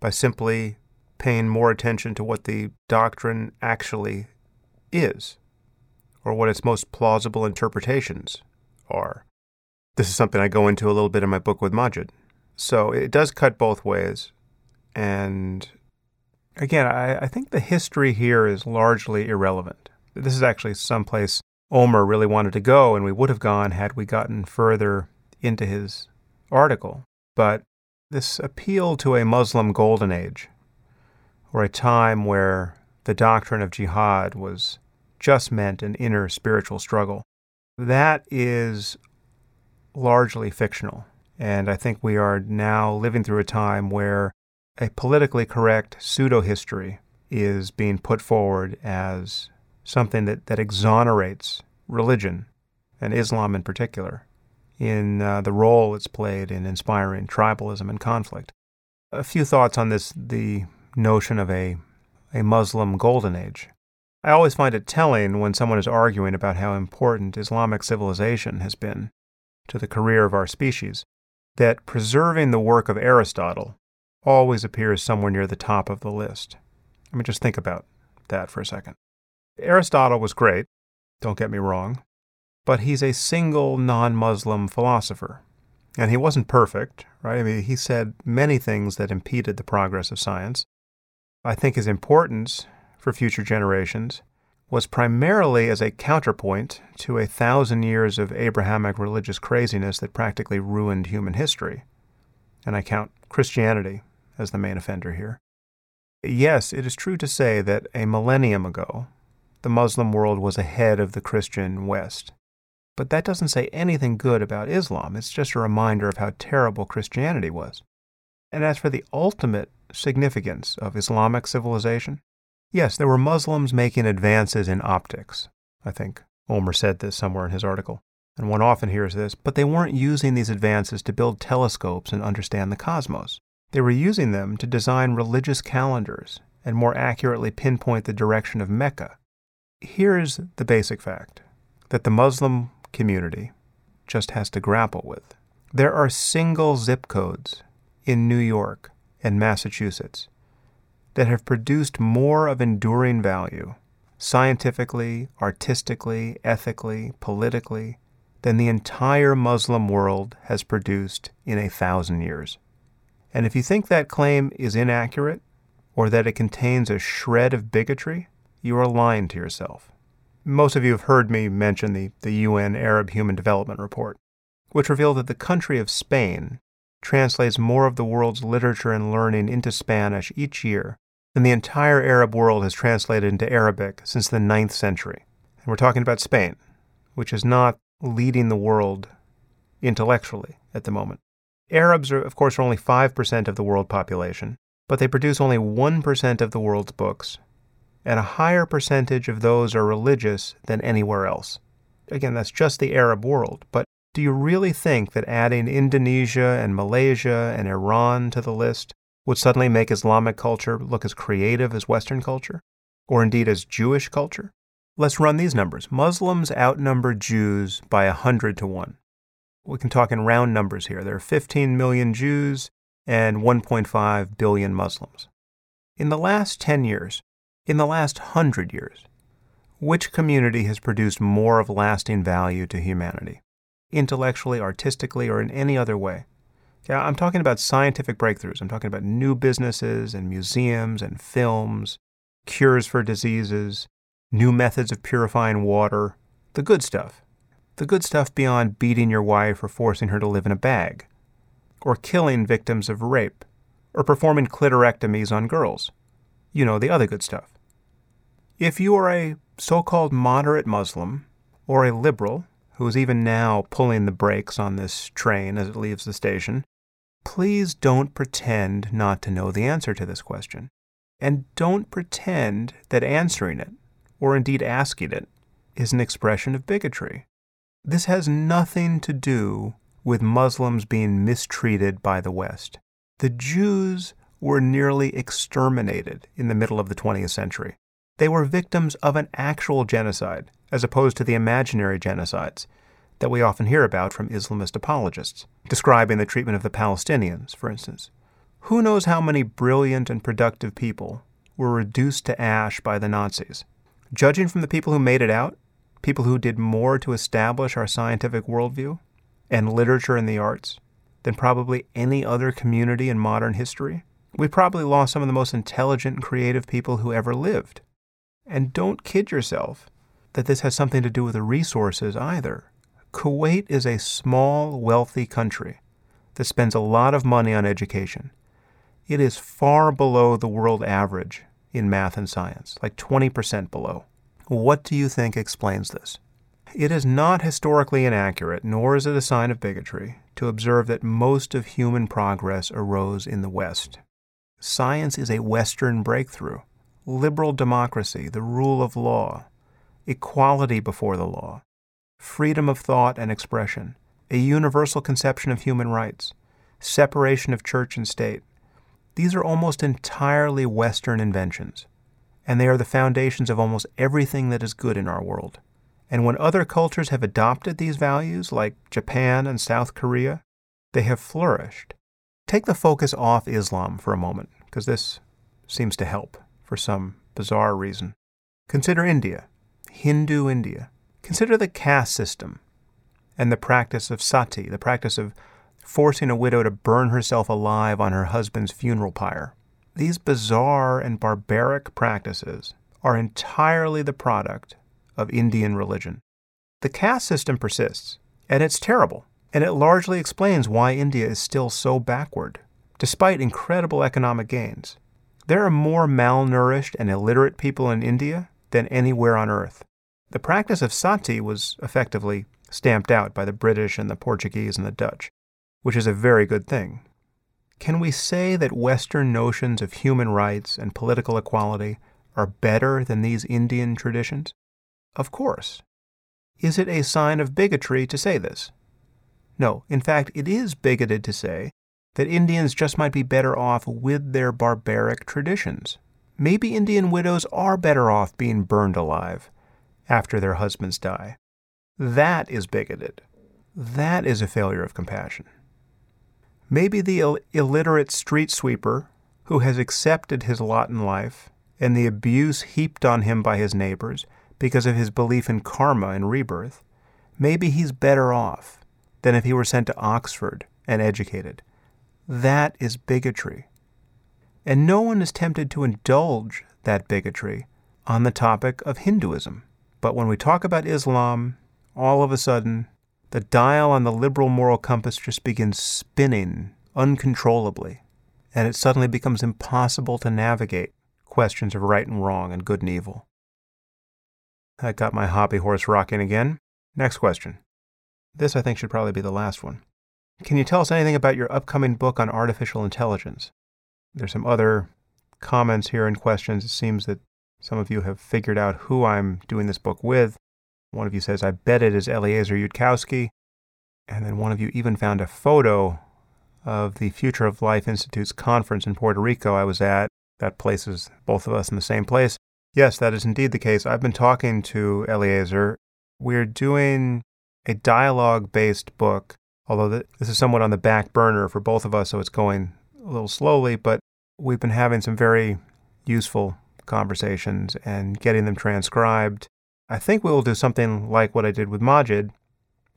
by simply paying more attention to what the doctrine actually is, or what its most plausible interpretations are. This is something I go into a little bit in my book with Maajid. So it does cut both ways, and Again, I, I think the history here is largely irrelevant. This is actually someplace Omer really wanted to go, and we would have gone had we gotten further into his article. But this appeal to a Muslim golden age, or a time where the doctrine of jihad was just meant an inner spiritual struggle, that is largely fictional. And I think we are now living through a time where a politically correct pseudo history is being put forward as something that, that exonerates religion, and Islam in particular, in uh, the role it's played in inspiring tribalism and conflict. A few thoughts on this the notion of a, a Muslim golden age. I always find it telling when someone is arguing about how important Islamic civilization has been to the career of our species, that preserving the work of Aristotle always appears somewhere near the top of the list. I mean, just think about that for a second. Aristotle was great, don't get me wrong, but he's a single non Muslim philosopher. And he wasn't perfect, right? I mean, he said many things that impeded the progress of science. I think his importance for future generations was primarily as a counterpoint to a thousand years of Abrahamic religious craziness that practically ruined human history. And I count Christianity as the main offender here. Yes, it is true to say that a millennium ago, the Muslim world was ahead of the Christian West. But that doesn't say anything good about Islam. It's just a reminder of how terrible Christianity was. And as for the ultimate significance of Islamic civilization, Yes, there were Muslims making advances in optics. I think Omer said this somewhere in his article, and one often hears this, but they weren't using these advances to build telescopes and understand the cosmos. They were using them to design religious calendars and more accurately pinpoint the direction of Mecca. Here's the basic fact that the Muslim community just has to grapple with. There are single zip codes in New York and Massachusetts that have produced more of enduring value, scientifically, artistically, ethically, politically, than the entire Muslim world has produced in a thousand years. And if you think that claim is inaccurate, or that it contains a shred of bigotry, you are lying to yourself. Most of you have heard me mention the, the UN Arab Human Development Report, which revealed that the country of Spain translates more of the world's literature and learning into Spanish each year than the entire Arab world has translated into Arabic since the ninth century. And we're talking about Spain, which is not leading the world intellectually at the moment. Arabs, are, of course, are only 5% of the world population, but they produce only 1% of the world's books, and a higher percentage of those are religious than anywhere else. Again, that's just the Arab world, but do you really think that adding Indonesia and Malaysia and Iran to the list would suddenly make Islamic culture look as creative as Western culture? Or indeed as Jewish culture? Let's run these numbers. Muslims outnumber Jews by a 100 to 1. We can talk in round numbers here. There are 15 million Jews and 1.5 billion Muslims. In the last 10 years, in the last 100 years, which community has produced more of lasting value to humanity? Intellectually, artistically, or in any other way? Yeah, I'm talking about scientific breakthroughs. I'm talking about new businesses and museums and films, cures for diseases, new methods of purifying water, the good stuff. The good stuff beyond beating your wife or forcing her to live in a bag or killing victims of rape, or performing clitorectomies on girls. You know, the other good stuff. If you are a so called moderate Muslim, or a liberal, who is even now pulling the brakes on this train as it leaves the station, please don't pretend not to know the answer to this question. And don't pretend that answering it, or indeed asking it, is an expression of bigotry. This has nothing to do with Muslims being mistreated by the West. The Jews were nearly exterminated in the middle of the 20th century. They were victims of an actual genocide, as opposed to the imaginary genocides that we often hear about from Islamist apologists, describing the treatment of the Palestinians, for instance. Who knows how many brilliant and productive people were reduced to ash by the Nazis? Judging from the people who made it out, people who did more to establish our scientific worldview, and literature and the arts than probably any other community in modern history. We probably lost some of the most intelligent and creative people who ever lived. And don't kid yourself that this has something to do with the resources either. Kuwait is a small, wealthy country that spends a lot of money on education. It is far below the world average in math and science, like 20% below. What do you think explains this? It is not historically inaccurate, nor is it a sign of bigotry, to observe that most of human progress arose in the West. Science is a Western breakthrough. Liberal democracy, the rule of law, equality before the law, freedom of thought and expression, a universal conception of human rights, separation of church and state. These are almost entirely Western inventions, and they are the foundations of almost everything that is good in our world. And when other cultures have adopted these values, like Japan and South Korea, they have flourished. Take the focus off Islam for a moment, because this seems to help for some bizarre reason. Consider India, Hindu India. Consider the caste system and the practice of sati, the practice of forcing a widow to burn herself alive on her husband's funeral pyre. These bizarre and barbaric practices are entirely the product of Indian religion. The caste system persists, and it's terrible, and it largely explains why India is still so backward, despite incredible economic gains. There are more malnourished and illiterate people in India than anywhere on earth. The practice of sati was effectively stamped out by the British and the Portuguese and the Dutch, which is a very good thing. Can we say that Western notions of human rights and political equality are better than these Indian traditions? Of course. Is it a sign of bigotry to say this? No, in fact, it is bigoted to say that Indians just might be better off with their barbaric traditions. Maybe Indian widows are better off being burned alive after their husbands die. That is bigoted. That is a failure of compassion. Maybe the Ill- illiterate street sweeper who has accepted his lot in life and the abuse heaped on him by his neighbors because of his belief in karma and rebirth, maybe he's better off than if he were sent to Oxford and educated. That is bigotry. And no one is tempted to indulge that bigotry on the topic of Hinduism. But when we talk about Islam, all of a sudden, the dial on the liberal moral compass just begins spinning uncontrollably, and it suddenly becomes impossible to navigate questions of right and wrong and good and evil. I got my hobby horse rocking again. Next question. This, I think, should probably be the last one. Can you tell us anything about your upcoming book on artificial intelligence? There's some other comments here and questions. It seems that some of you have figured out who I'm doing this book with. One of you says, I bet it is Eliezer Yudkowsky. And then one of you even found a photo of the Future of Life Institute's conference in Puerto Rico I was at. That places both of us in the same place. Yes, that is indeed the case. I've been talking to Eliezer. We're doing a dialogue based book, although this is somewhat on the back burner for both of us, so it's going a little slowly, but we've been having some very useful conversations and getting them transcribed. I think we will do something like what I did with Maajid,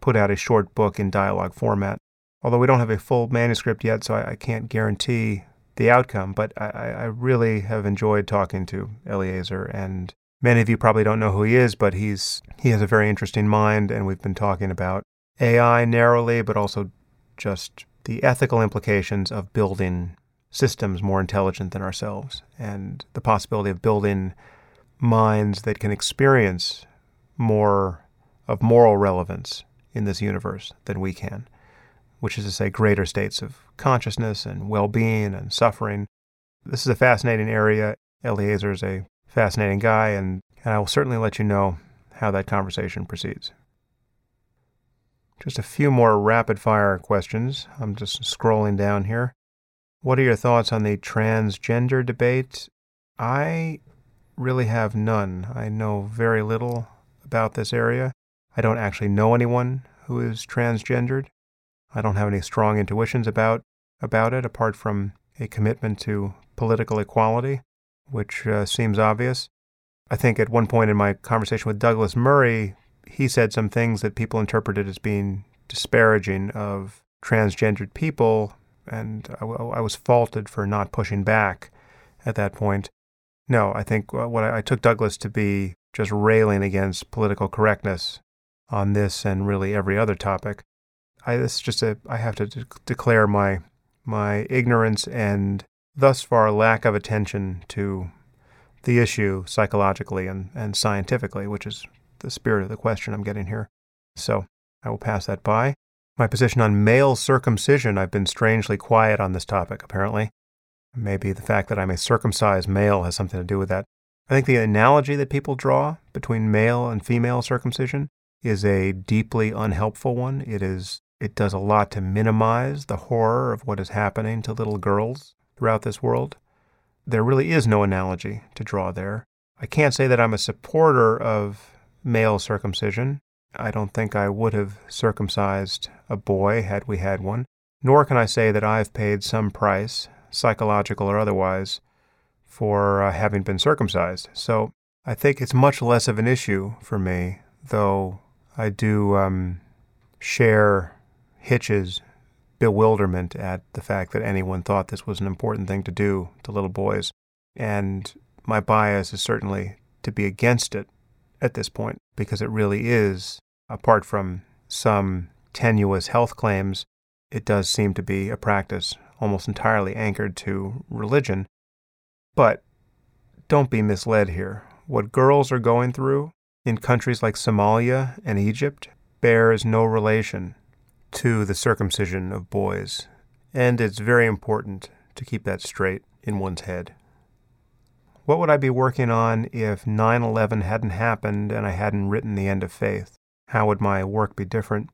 put out a short book in dialogue format. Although we don't have a full manuscript yet, so I, I can't guarantee the outcome, but I, I really have enjoyed talking to Eliezer, and many of you probably don't know who he is, but he's he has a very interesting mind, and we've been talking about AI narrowly, but also just the ethical implications of building systems more intelligent than ourselves, and the possibility of building minds that can experience more of moral relevance in this universe than we can, which is to say, greater states of consciousness and well being and suffering. This is a fascinating area. Eliezer is a fascinating guy, and, and I will certainly let you know how that conversation proceeds. Just a few more rapid fire questions. I'm just scrolling down here. What are your thoughts on the transgender debate? I really have none. I know very little about this area. I don't actually know anyone who is transgendered. I don't have any strong intuitions about about it apart from a commitment to political equality, which uh, seems obvious. I think at one point in my conversation with Douglas Murray, he said some things that people interpreted as being disparaging of transgendered people, and I, I was faulted for not pushing back at that point. No, I think uh, what I, I took Douglas to be just railing against political correctness on this and really every other topic. I this is just a I have to de- declare my my ignorance and thus far lack of attention to the issue psychologically and, and scientifically, which is the spirit of the question I'm getting here. So I will pass that by. My position on male circumcision, I've been strangely quiet on this topic, apparently. Maybe the fact that I'm a circumcised male has something to do with that. I think the analogy that people draw between male and female circumcision is a deeply unhelpful one. It is it does a lot to minimize the horror of what is happening to little girls throughout this world. There really is no analogy to draw there. I can't say that I'm a supporter of male circumcision. I don't think I would have circumcised a boy had we had one, nor can I say that I've paid some price psychological or otherwise, for uh, having been circumcised. So I think it's much less of an issue for me, though I do um, share Hitch's bewilderment at the fact that anyone thought this was an important thing to do to little boys. And my bias is certainly to be against it at this point because it really is, apart from some tenuous health claims, it does seem to be a practice almost entirely anchored to religion. But don't be misled here. What girls are going through in countries like Somalia and Egypt bears no relation to the circumcision of boys, and it's very important to keep that straight in one's head. What would I be working on if 9 11 hadn't happened and I hadn't written The End of Faith? How would my work be different?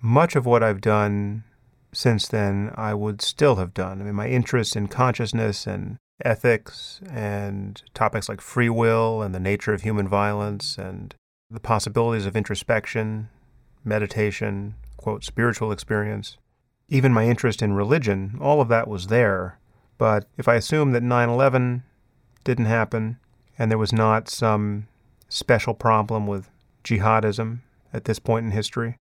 Much of what I've done since then, I would still have done. I mean, my interest in consciousness and ethics and topics like free will and the nature of human violence and the possibilities of introspection, meditation, quote, spiritual experience, even my interest in religion, all of that was there. But if I assume that 9 11 didn't happen and there was not some special problem with jihadism at this point in history,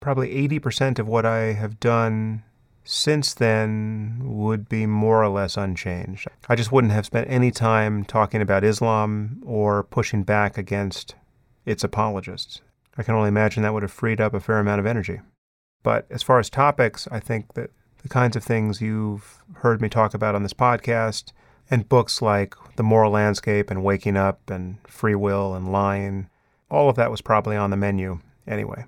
probably 80% of what I have done since then would be more or less unchanged. I just wouldn't have spent any time talking about Islam or pushing back against its apologists. I can only imagine that would have freed up a fair amount of energy. But as far as topics, I think that the kinds of things you've heard me talk about on this podcast and books like The Moral Landscape and Waking Up and Free Will and Lying, all of that was probably on the menu anyway.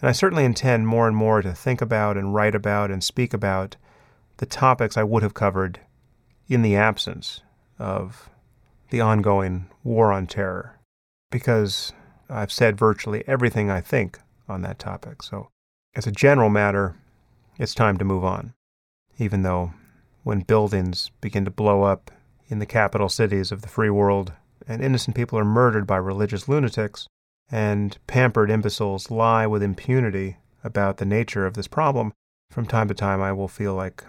And I certainly intend more and more to think about and write about and speak about the topics I would have covered in the absence of the ongoing war on terror, because I've said virtually everything I think on that topic. So, as a general matter, it's time to move on, even though when buildings begin to blow up in the capital cities of the free world and innocent people are murdered by religious lunatics, and pampered imbeciles lie with impunity about the nature of this problem, from time to time I will feel like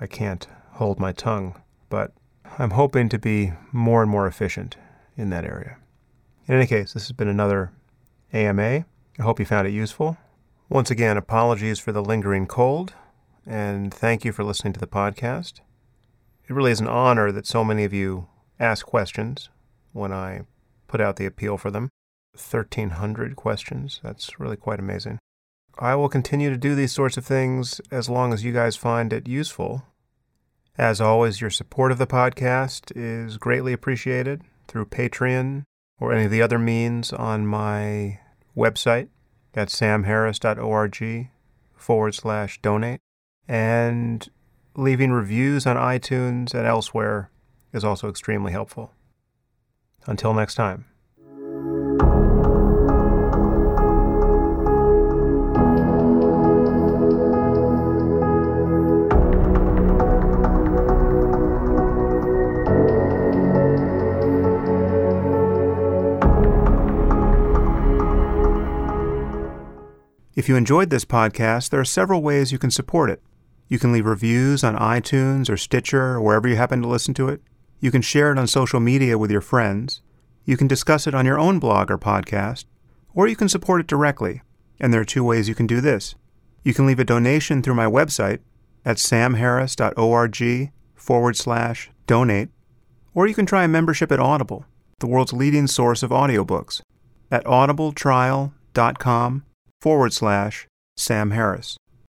I can't hold my tongue. But I'm hoping to be more and more efficient in that area. In any case, this has been another AMA. I hope you found it useful. Once again, apologies for the lingering cold, and thank you for listening to the podcast. It really is an honor that so many of you ask questions when I put out the appeal for them. 1,300 questions. That's really quite amazing. I will continue to do these sorts of things as long as you guys find it useful. As always, your support of the podcast is greatly appreciated through Patreon or any of the other means on my website at samharris.org forward slash donate. And leaving reviews on iTunes and elsewhere is also extremely helpful. Until next time. If you enjoyed this podcast, there are several ways you can support it. You can leave reviews on iTunes or Stitcher or wherever you happen to listen to it. You can share it on social media with your friends. You can discuss it on your own blog or podcast. Or you can support it directly. And there are two ways you can do this. You can leave a donation through my website at samharris.org forward slash donate. Or you can try a membership at Audible, the world's leading source of audiobooks, at audibletrial.com forward slash Sam Harris.